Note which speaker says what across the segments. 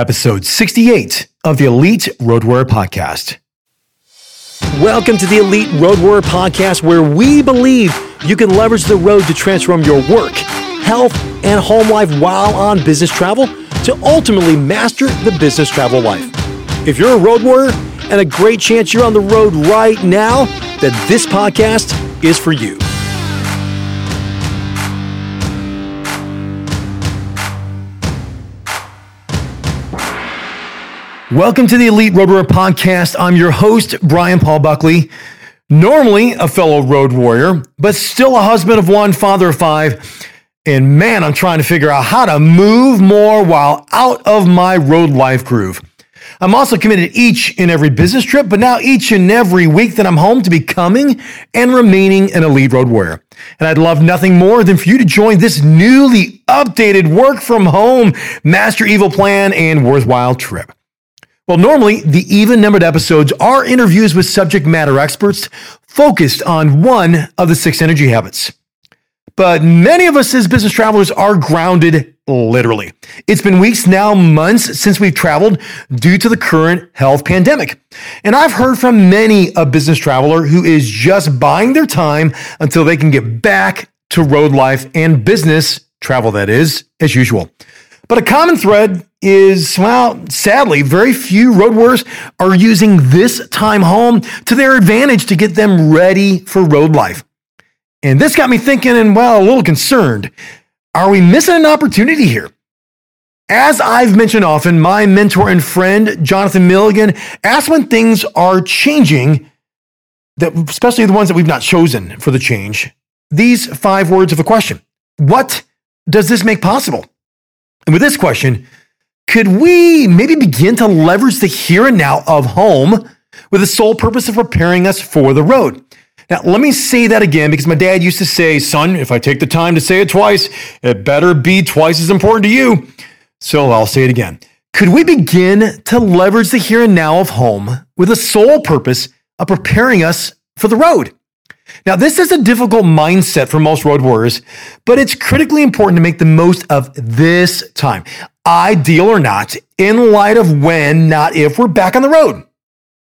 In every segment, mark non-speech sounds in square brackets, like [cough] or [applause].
Speaker 1: episode 68 of the Elite Road Warrior Podcast. Welcome to the Elite Road Warrior Podcast, where we believe you can leverage the road to transform your work, health, and home life while on business travel to ultimately master the business travel life. If you're a road warrior and a great chance you're on the road right now, then this podcast is for you. Welcome to the Elite Road Warrior Podcast. I'm your host, Bryan Paul Buckley. Normally a fellow road warrior, but still a husband of one, father of five. And man, I'm trying to figure out how to move more while out of my road life groove. I'm also committed each and every business trip, but now each and every week that I'm home to becoming and remaining an elite road warrior. And I'd love nothing more than for you to join this newly updated work from home, master evil plan, and worthwhile trip. Well, normally the even numbered episodes are interviews with subject matter experts focused on one of the six energy habits. But many of us as business travelers are grounded literally. It's been weeks, now months since we've traveled due to the current health pandemic. And I've heard from many a business traveler who is just buying their time until they can get back to road life and business travel, that is, as usual. But a common thread is, well, sadly, very few road warriors are using this time home to their advantage to get them ready for road life. And this got me thinking and, well, a little concerned. Are we missing an opportunity here? As I've mentioned often, my mentor and friend, Jonathan Milligan, asks when things are changing, that, especially the ones that we've not chosen for the change, these five words of a question What does this make possible? And with this question, could we maybe begin to leverage the here and now of home with the sole purpose of preparing us for the road? Now, let me say that again because my dad used to say, son, if I take the time to say it twice, it better be twice as important to you. So I'll say it again. Could we begin to leverage the here and now of home with the sole purpose of preparing us for the road? Now, this is a difficult mindset for most road warriors, but it's critically important to make the most of this time, ideal or not, in light of when, not if, we're back on the road.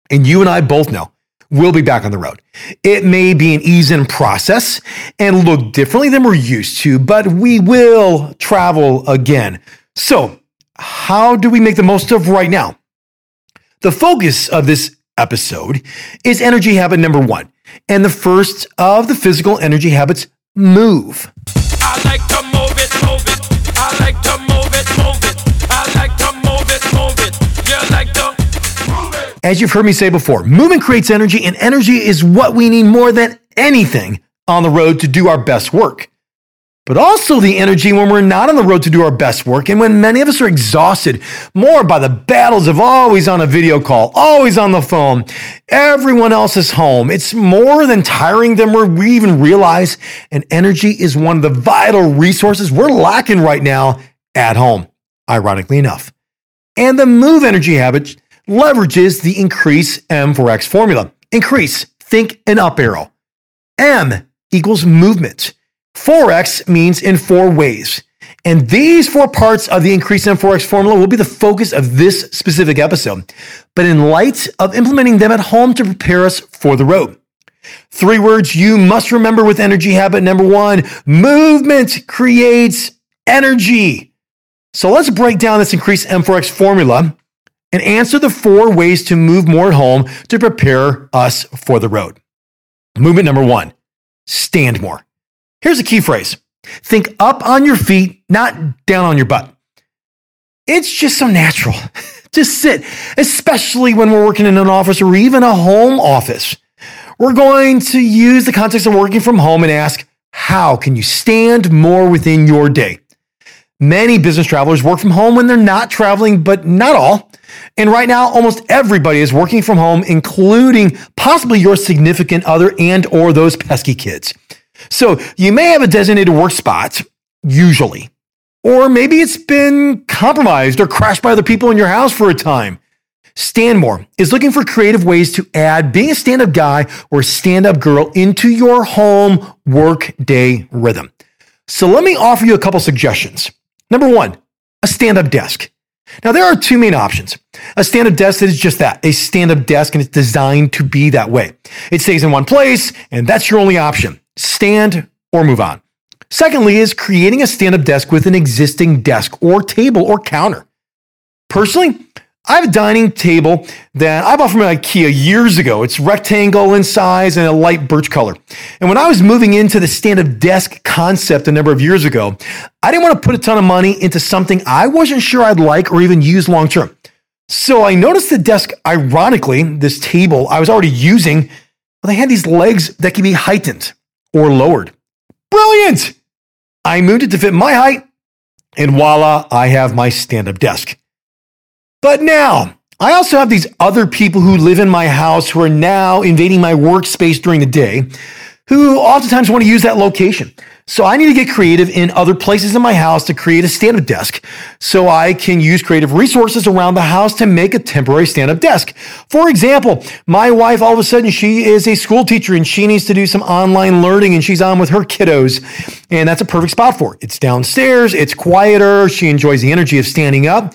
Speaker 1: And you and I both know we'll be back on the road. It may be an ease in process and look differently than we're used to, but we will travel again. So, how do we make the most of right now? The focus of this episode is energy habit number one. And the first of the physical energy habits, move. I like to move it, move it. I like to move it, move it. I like to move it, move it. You like to move it. As you've heard me say before, movement creates energy, and energy is what we need more than anything on the road to do our best work but also the energy when we're not on the road to do our best work and when many of us are exhausted more by the battles of always on a video call, always on the phone, everyone else is home. It's more than tiring than we even realize. And energy is one of the vital resources we're lacking right now at home, ironically enough. And the move energy habit leverages the increase M4X formula. Increase, think an up arrow. M equals movement. 4x means in four ways. And these four parts of the increase in 4x formula will be the focus of this specific episode, but in light of implementing them at home to prepare us for the road. Three words you must remember with energy habit number one movement creates energy. So let's break down this increase M4X formula and answer the four ways to move more at home to prepare us for the road. Movement number one stand more. Here's a key phrase think up on your feet, not down on your butt. It's just so natural [laughs] to sit, especially when we're working in an office or even a home office. We're going to use the context of working from home and ask, how can you stand more within your day? Many business travelers work from home when they're not traveling, but not all. And right now, almost everybody is working from home, including possibly your significant other and or those pesky kids. So you may have a designated work spot, usually, or maybe it's been compromised or crashed by other people in your house for a time. Stand more is looking for creative ways to add being a stand up guy or stand up girl into your home work day rhythm. So let me offer you a couple suggestions. Number one, a stand up desk. Now, there are two main options. A stand up desk is just that, a stand up desk, and it's designed to be that way. It stays in one place, and that's your only option stand or move on. Secondly, is creating a stand up desk with an existing desk or table or counter. Personally, I have a dining table that I bought from IKEA years ago. It's rectangle in size and a light birch color. And when I was moving into the stand up desk concept a number of years ago, I didn't want to put a ton of money into something I wasn't sure I'd like or even use long term. So I noticed the desk, ironically, this table I was already using, well, they had these legs that can be heightened or lowered. Brilliant! I moved it to fit my height, and voila, I have my stand up desk. But now, I also have these other people who live in my house who are now invading my workspace during the day, who oftentimes want to use that location. So I need to get creative in other places in my house to create a stand-up desk so I can use creative resources around the house to make a temporary stand-up desk. For example, my wife, all of a sudden, she is a school teacher and she needs to do some online learning and she's on with her kiddos. And that's a perfect spot for it. It's downstairs. It's quieter. She enjoys the energy of standing up.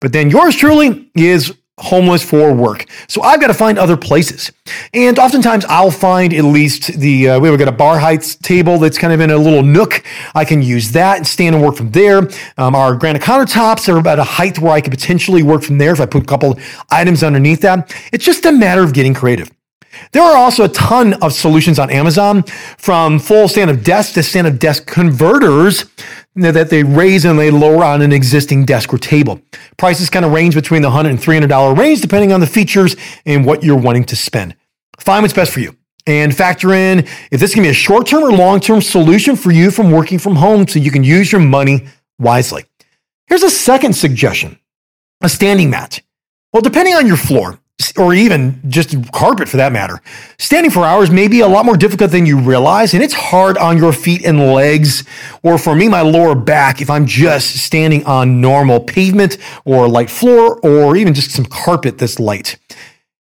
Speaker 1: But then yours truly is homeless for work. So I've got to find other places. And oftentimes I'll find at least the, uh, we've got a bar heights table that's kind of in a little nook. I can use that and stand and work from there. Um, our granite countertops are about a height where I could potentially work from there if I put a couple items underneath that. It's just a matter of getting creative. There are also a ton of solutions on Amazon from full stand up desk to stand up desk converters that they raise and they lower on an existing desk or table. Prices kind of range between the $100 and $300 range, depending on the features and what you're wanting to spend. Find what's best for you and factor in if this can be a short term or long term solution for you from working from home so you can use your money wisely. Here's a second suggestion a standing mat. Well, depending on your floor, or even just carpet for that matter. Standing for hours may be a lot more difficult than you realize, and it's hard on your feet and legs, or for me, my lower back, if I'm just standing on normal pavement or light floor, or even just some carpet that's light.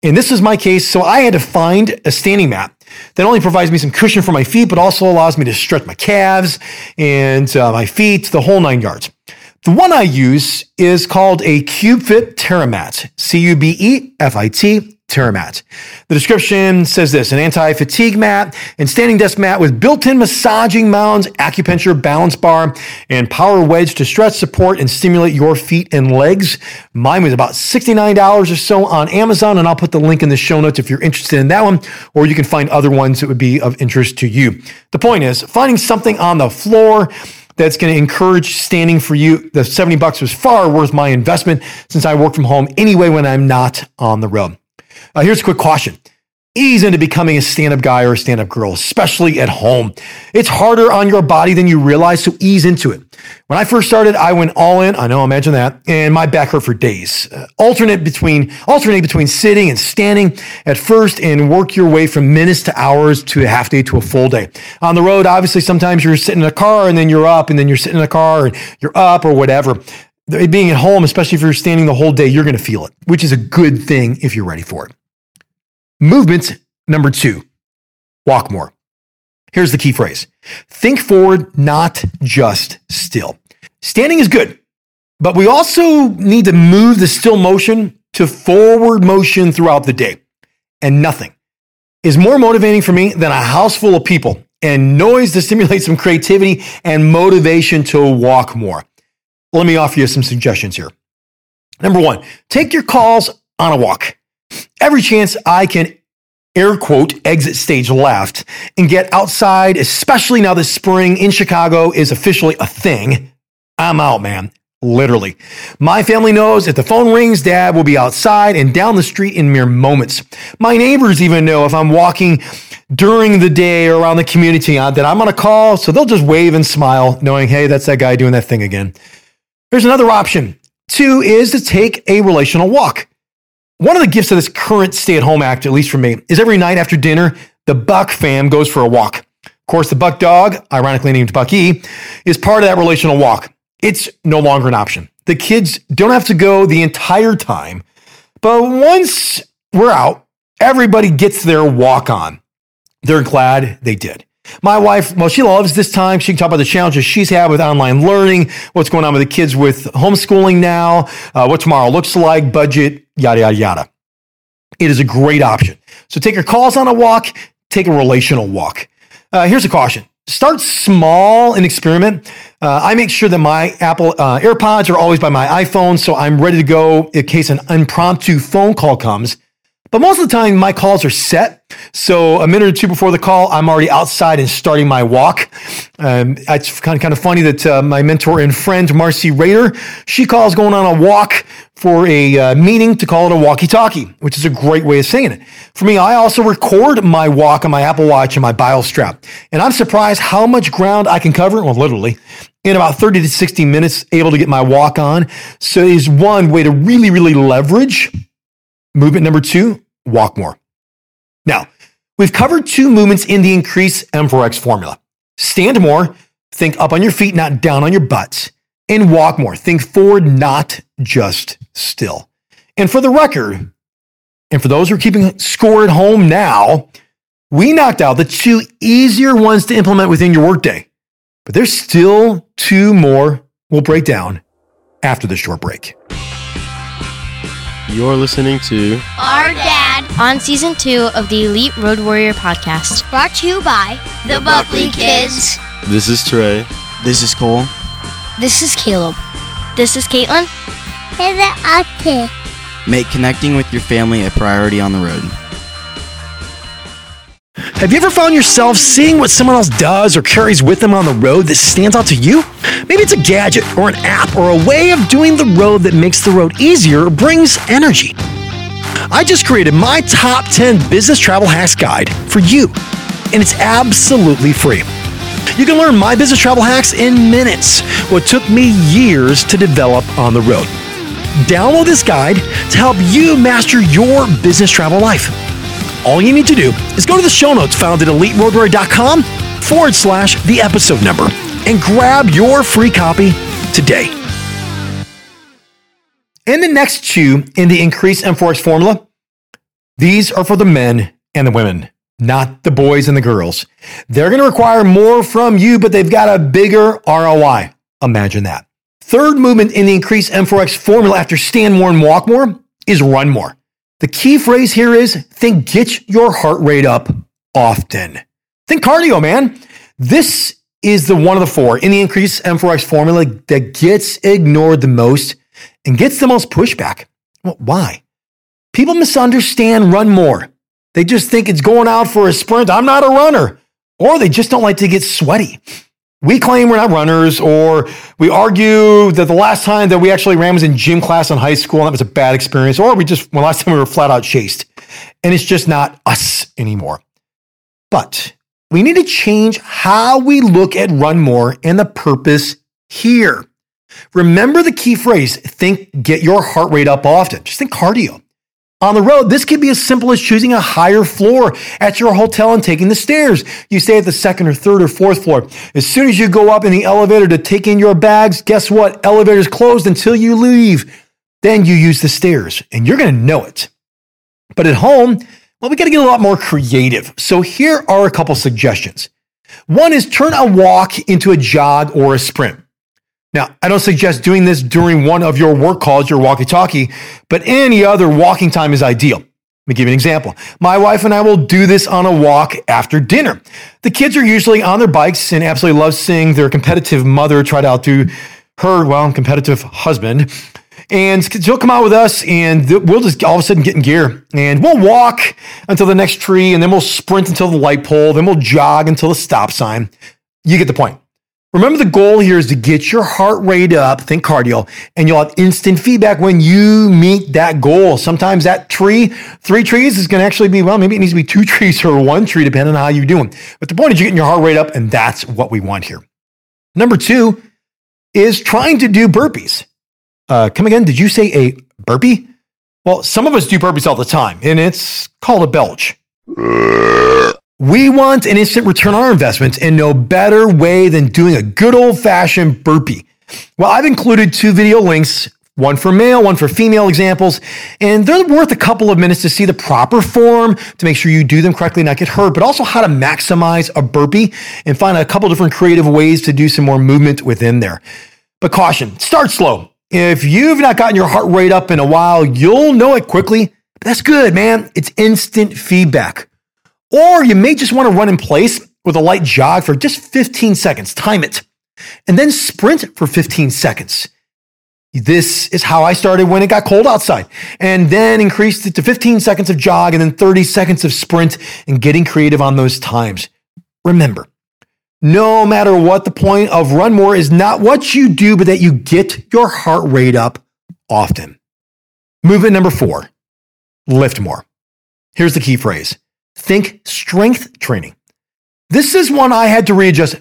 Speaker 1: And this is my case, so I had to find a standing mat that only provides me some cushion for my feet, but also allows me to stretch my calves and uh, my feet, the whole nine yards. The one I use is called a CubeFit TerraMat, C-U-B-E-F-I-T, TerraMat. The description says this, an anti-fatigue mat and standing desk mat with built-in massaging mounds, acupuncture balance bar, and power wedge to stretch, support, and stimulate your feet and legs. Mine was about $69 or so on Amazon, and I'll put the link in the show notes if you're interested in that one, or you can find other ones that would be of interest to you. The point is, finding something on the floor that's going to encourage standing for you. The 70 bucks was far worth my investment since I work from home anyway when I'm not on the road. Uh, here's a quick caution ease into becoming a stand up guy or a stand up girl, especially at home. It's harder on your body than you realize, so ease into it. When I first started, I went all in. I know, imagine that. And my back hurt for days. Uh, alternate between, alternate between sitting and standing at first and work your way from minutes to hours to a half day to a full day. On the road, obviously, sometimes you're sitting in a car and then you're up and then you're sitting in a car and you're up or whatever. Being at home, especially if you're standing the whole day, you're going to feel it, which is a good thing if you're ready for it. Movement number two, walk more. Here's the key phrase think forward, not just still. Standing is good, but we also need to move the still motion to forward motion throughout the day. And nothing is more motivating for me than a house full of people and noise to stimulate some creativity and motivation to walk more. Let me offer you some suggestions here. Number one, take your calls on a walk every chance I can air quote exit stage left and get outside, especially now that spring in Chicago is officially a thing. I'm out, man. Literally. My family knows if the phone rings, dad will be outside and down the street in mere moments. My neighbors even know if I'm walking during the day or around the community uh, that I'm on a call, so they'll just wave and smile, knowing, hey, that's that guy doing that thing again. There's another option. Two is to take a relational walk. One of the gifts of this current stay at home act, at least for me, is every night after dinner, the Buck fam goes for a walk. Of course, the Buck dog, ironically named Bucky, is part of that relational walk. It's no longer an option. The kids don't have to go the entire time, but once we're out, everybody gets their walk on. They're glad they did. My wife, well, she loves this time. She can talk about the challenges she's had with online learning, what's going on with the kids with homeschooling now, uh, what tomorrow looks like, budget, yada, yada, yada. It is a great option. So take your calls on a walk, take a relational walk. Uh, here's a caution start small and experiment. Uh, I make sure that my Apple uh, AirPods are always by my iPhone, so I'm ready to go in case an impromptu phone call comes. But most of the time, my calls are set. So a minute or two before the call, I'm already outside and starting my walk. Um, it's kind of, kind of funny that uh, my mentor and friend, Marcy Rader, she calls going on a walk for a uh, meeting to call it a walkie talkie, which is a great way of saying it. For me, I also record my walk on my Apple Watch and my Biostrap. And I'm surprised how much ground I can cover, well, literally, in about 30 to 60 minutes, able to get my walk on. So it is one way to really, really leverage Movement number two, walk more. Now, we've covered two movements in the increase M4X formula. Stand more, think up on your feet, not down on your butts, and walk more. Think forward, not just still. And for the record, and for those who are keeping score at home now, we knocked out the two easier ones to implement within your workday. But there's still two more we'll break down after the short break.
Speaker 2: You're listening to
Speaker 3: Our Dad
Speaker 4: on season two of the Elite Road Warrior podcast.
Speaker 3: brought to you by the Buckley Kids.
Speaker 2: This is Trey.
Speaker 5: This is Cole.
Speaker 4: This is Caleb. This is Caitlin.
Speaker 3: Is it okay?
Speaker 5: Make connecting with your family a priority on the road.
Speaker 1: Have you ever found yourself seeing what someone else does or carries with them on the road that stands out to you? Maybe it's a gadget or an app or a way of doing the road that makes the road easier or brings energy. I just created my top 10 business travel hacks guide for you, and it's absolutely free. You can learn my business travel hacks in minutes, what took me years to develop on the road. Download this guide to help you master your business travel life. All you need to do is go to the show notes found at eliteroadwarrior.com forward slash the episode number and grab your free copy today. And the next two in the increase M4X formula, these are for the men and the women, not the boys and the girls. They're going to require more from you, but they've got a bigger ROI. Imagine that. Third movement in the increase M4X formula after stand more and walk more is run more. The key phrase here is think get your heart rate up often. Think cardio, man. This is the one of the four in the increase M4X formula that gets ignored the most and gets the most pushback. Well, why? People misunderstand run more. They just think it's going out for a sprint. I'm not a runner. Or they just don't like to get sweaty. We claim we're not runners, or we argue that the last time that we actually ran was in gym class in high school, and that was a bad experience, or we just, well, last time we were flat out chased. And it's just not us anymore. But we need to change how we look at run more and the purpose here. Remember the key phrase think, get your heart rate up often. Just think cardio. On the road, this could be as simple as choosing a higher floor at your hotel and taking the stairs. You stay at the second or third or fourth floor. As soon as you go up in the elevator to take in your bags, guess what? Elevator's closed until you leave. Then you use the stairs and you're going to know it. But at home, well, we got to get a lot more creative. So here are a couple suggestions. One is turn a walk into a jog or a sprint. Now, I don't suggest doing this during one of your work calls, your walkie talkie, but any other walking time is ideal. Let me give you an example. My wife and I will do this on a walk after dinner. The kids are usually on their bikes and absolutely love seeing their competitive mother try to outdo her, well, competitive husband. And she'll come out with us and we'll just all of a sudden get in gear and we'll walk until the next tree and then we'll sprint until the light pole, then we'll jog until the stop sign. You get the point. Remember, the goal here is to get your heart rate up, think cardio, and you'll have instant feedback when you meet that goal. Sometimes that tree, three trees, is going to actually be, well, maybe it needs to be two [laughs] trees or one tree, depending on how you're doing. But the point is you're getting your heart rate up, and that's what we want here. Number two is trying to do burpees. Uh, come again, did you say a burpee? Well, some of us do burpees all the time, and it's called a belch. [laughs] We want an instant return on our investments and no better way than doing a good old fashioned burpee. Well, I've included two video links one for male, one for female examples. And they're worth a couple of minutes to see the proper form, to make sure you do them correctly, and not get hurt, but also how to maximize a burpee and find a couple different creative ways to do some more movement within there. But caution, start slow. If you've not gotten your heart rate up in a while, you'll know it quickly. But that's good, man. It's instant feedback. Or you may just want to run in place with a light jog for just 15 seconds. Time it. And then sprint for 15 seconds. This is how I started when it got cold outside, and then increased it to 15 seconds of jog and then 30 seconds of sprint and getting creative on those times. Remember, no matter what the point of run more is not what you do, but that you get your heart rate up often. Movement number four, lift more. Here's the key phrase think strength training. This is one I had to readjust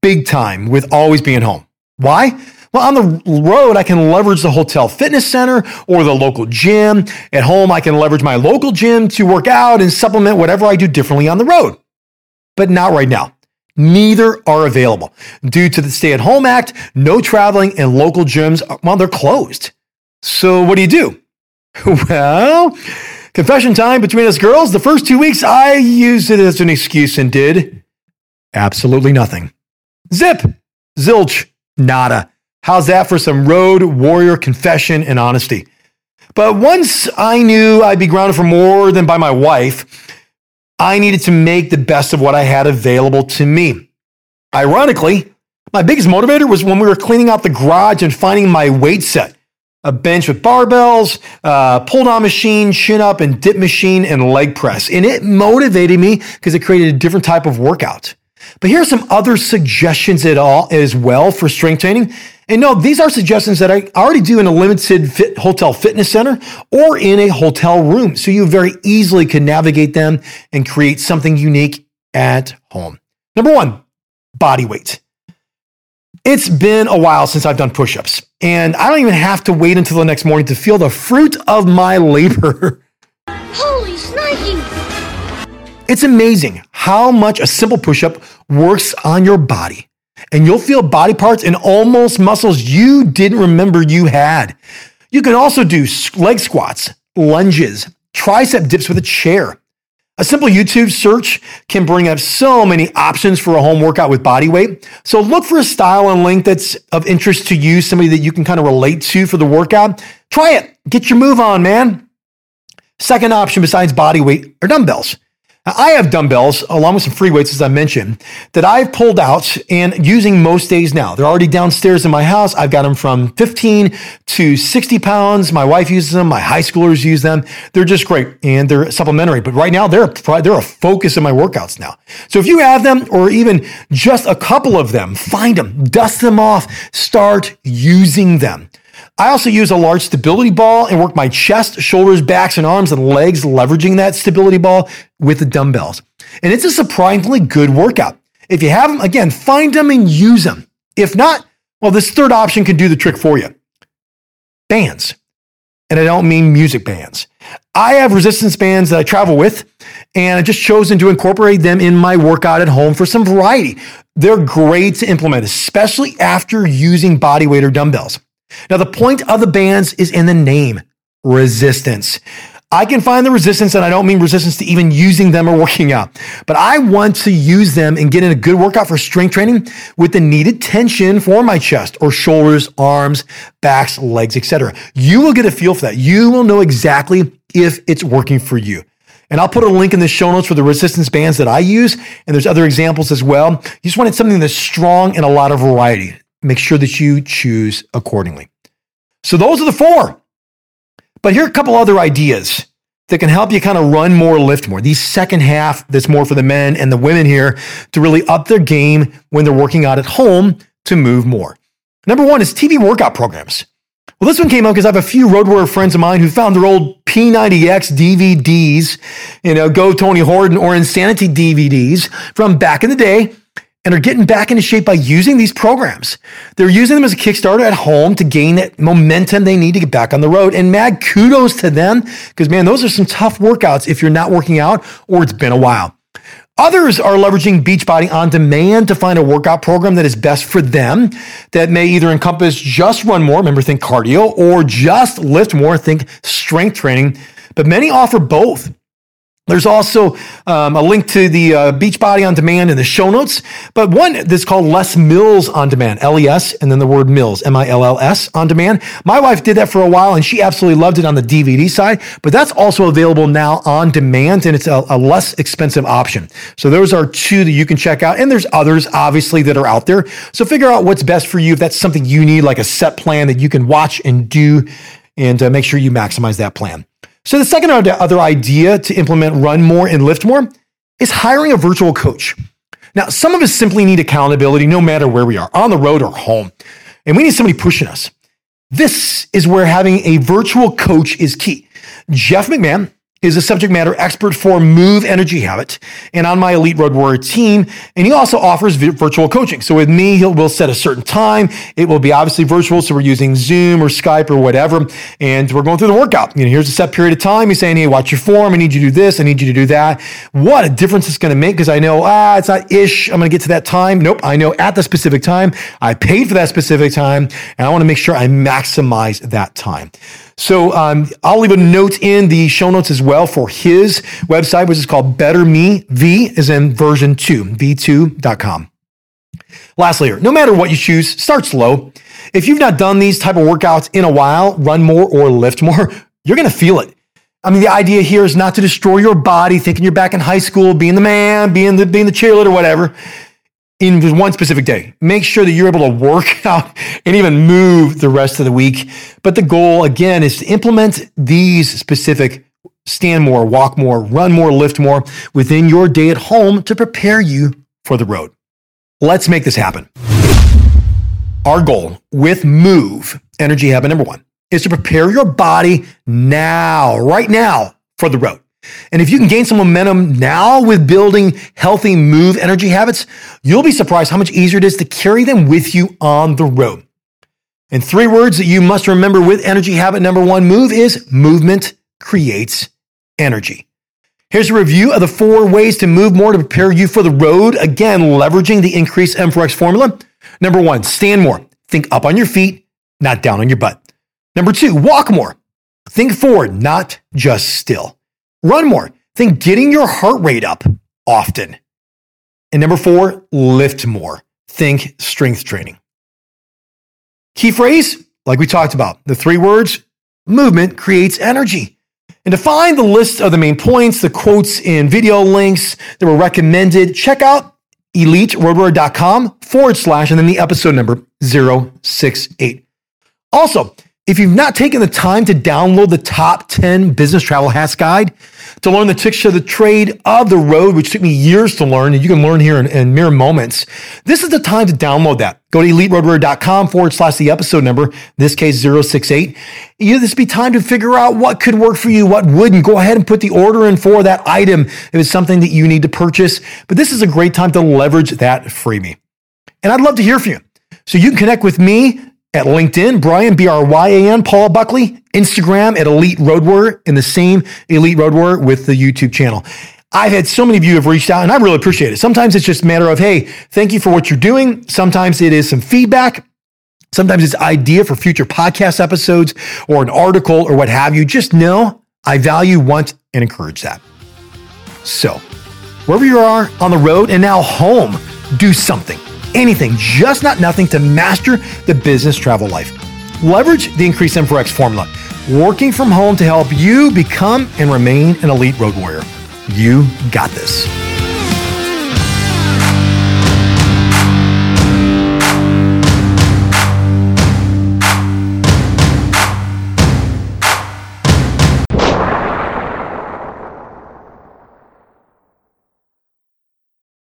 Speaker 1: big time with always being home. Why? Well, on the road, I can leverage the hotel fitness center or the local gym. At home, I can leverage my local gym to work out and supplement whatever I do differently on the road. But not right now. Neither are available. Due to the Stay at Home Act, no traveling and local gyms, well, they're closed. So what do you do? [laughs] well, confession time between us girls. The first two weeks, I used it as an excuse and did absolutely nothing. Zip, zilch, nada. How's that for some road warrior confession and honesty? But once I knew I'd be grounded for more than by my wife, I needed to make the best of what I had available to me. Ironically, my biggest motivator was when we were cleaning out the garage and finding my weight set a bench with barbells, uh, pull down machine, chin up, and dip machine, and leg press. And it motivated me because it created a different type of workout. But here are some other suggestions at all as well for strength training. And no, these are suggestions that I already do in a limited fit hotel fitness center or in a hotel room. So you very easily can navigate them and create something unique at home. Number one, body weight. It's been a while since I've done push ups, and I don't even have to wait until the next morning to feel the fruit of my [laughs] labor.
Speaker 3: Holy snikey!
Speaker 1: It's amazing how much a simple push up works on your body, and you'll feel body parts and almost muscles you didn't remember you had. You can also do leg squats, lunges, tricep dips with a chair. A simple YouTube search can bring up so many options for a home workout with body weight. So look for a style and link that's of interest to you, somebody that you can kind of relate to for the workout. Try it. Get your move on, man. Second option besides body weight are dumbbells. I have dumbbells along with some free weights, as I mentioned, that I've pulled out and using most days now. They're already downstairs in my house. I've got them from 15 to 60 pounds. My wife uses them. My high schoolers use them. They're just great and they're supplementary. But right now, they're they're a focus in my workouts now. So if you have them, or even just a couple of them, find them, dust them off, start using them. I also use a large stability ball and work my chest, shoulders, backs, and arms and legs, leveraging that stability ball with the dumbbells. And it's a surprisingly good workout. If you have them, again, find them and use them. If not, well, this third option can do the trick for you. Bands. And I don't mean music bands. I have resistance bands that I travel with, and I just chosen to incorporate them in my workout at home for some variety. They're great to implement, especially after using body weight or dumbbells. Now, the point of the bands is in the name resistance. I can find the resistance, and I don't mean resistance to even using them or working out, but I want to use them and get in a good workout for strength training with the needed tension for my chest or shoulders, arms, backs, legs, etc. You will get a feel for that. You will know exactly if it's working for you. And I'll put a link in the show notes for the resistance bands that I use, and there's other examples as well. You just wanted something that's strong and a lot of variety make sure that you choose accordingly. So those are the four. But here are a couple other ideas that can help you kind of run more, lift more. These second half that's more for the men and the women here to really up their game when they're working out at home to move more. Number one is TV workout programs. Well, this one came up because I have a few road warrior friends of mine who found their old P90X DVDs, you know, Go Tony Horton or Insanity DVDs from back in the day and are getting back into shape by using these programs. They're using them as a Kickstarter at home to gain that momentum they need to get back on the road. And mad kudos to them because, man, those are some tough workouts if you're not working out or it's been a while. Others are leveraging Beachbody on demand to find a workout program that is best for them that may either encompass just run more, remember, think cardio, or just lift more, think strength training. But many offer both. There's also um, a link to the uh, Beachbody on Demand in the show notes, but one that's called Les Mills on Demand, L E S, and then the word Mills, M I L L S on demand. My wife did that for a while and she absolutely loved it on the DVD side, but that's also available now on demand and it's a, a less expensive option. So those are two that you can check out, and there's others obviously that are out there. So figure out what's best for you if that's something you need, like a set plan that you can watch and do, and uh, make sure you maximize that plan. So the second other idea to implement run more and lift more is hiring a virtual coach. Now, some of us simply need accountability no matter where we are, on the road or home. And we need somebody pushing us. This is where having a virtual coach is key. Jeff McMahon is a subject matter expert for Move Energy Habit and on my Elite Road Warrior team. And he also offers virtual coaching. So with me, he'll will set a certain time. It will be obviously virtual. So we're using Zoom or Skype or whatever. And we're going through the workout. You know, here's a set period of time. He's saying, hey, watch your form. I need you to do this. I need you to do that. What a difference it's going to make because I know, ah, it's not ish. I'm going to get to that time. Nope. I know at the specific time. I paid for that specific time. And I want to make sure I maximize that time. So um, I'll leave a note in the show notes as well for his website, which is called Better Me. V is in version two, v2.com. Lastly, no matter what you choose, start slow. If you've not done these type of workouts in a while, run more or lift more, [laughs] you're going to feel it. I mean, the idea here is not to destroy your body, thinking you're back in high school, being the man, being the, being the cheerleader, whatever in just one specific day. Make sure that you're able to work [laughs] out and even move the rest of the week. But the goal, again, is to implement these specific stand more, walk more, run more, lift more within your day at home to prepare you for the road. Let's make this happen. Our goal with Move Energy Habit number one is to prepare your body now, right now, for the road. And if you can gain some momentum now with building healthy move energy habits, you'll be surprised how much easier it is to carry them with you on the road. And three words that you must remember with energy habit number one move is movement creates energy. Here's a review of the four ways to move more to prepare you for the road. Again, leveraging the increased M4X formula. Number one, stand more. Think up on your feet, not down on your butt. Number two, walk more. Think forward, not just still. Run more. Think getting your heart rate up often. And number four, lift more. Think strength training. Key phrase, like we talked about, the three words movement creates energy. And to find the list of the main points, the quotes and video links that were recommended, check out eliteroadwarrior.com forward slash and then the episode number 068. Also, if you've not taken the time to download the top 10 business travel hacks guide to learn the tricks of the trade of the road, which took me years to learn, and you can learn here in, in mere moments, this is the time to download that. Go to eliteroadwarrior.com forward slash the episode number, in this case 068. You, this be time to figure out what could work for you, what wouldn't. Go ahead and put the order in for that item if it's something that you need to purchase. But this is a great time to leverage that freebie. And I'd love to hear from you. So you can connect with me at LinkedIn, Bryan, B R Y A N, Paul Buckley, Instagram at Elite Road Warrior, and the same Elite Road Warrior with the YouTube channel. I've had so many of you have reached out and I really appreciate it. Sometimes it's just a matter of, hey, thank you for what you're doing. Sometimes it is some feedback. Sometimes it's idea for future podcast episodes or an article or what have you. Just know I value, want, and encourage that. So, wherever you are on the road and now home, do something anything, just not nothing, to master the business travel life. Leverage the Increase M4X formula, working from home to help you become and remain an elite road warrior. You got this.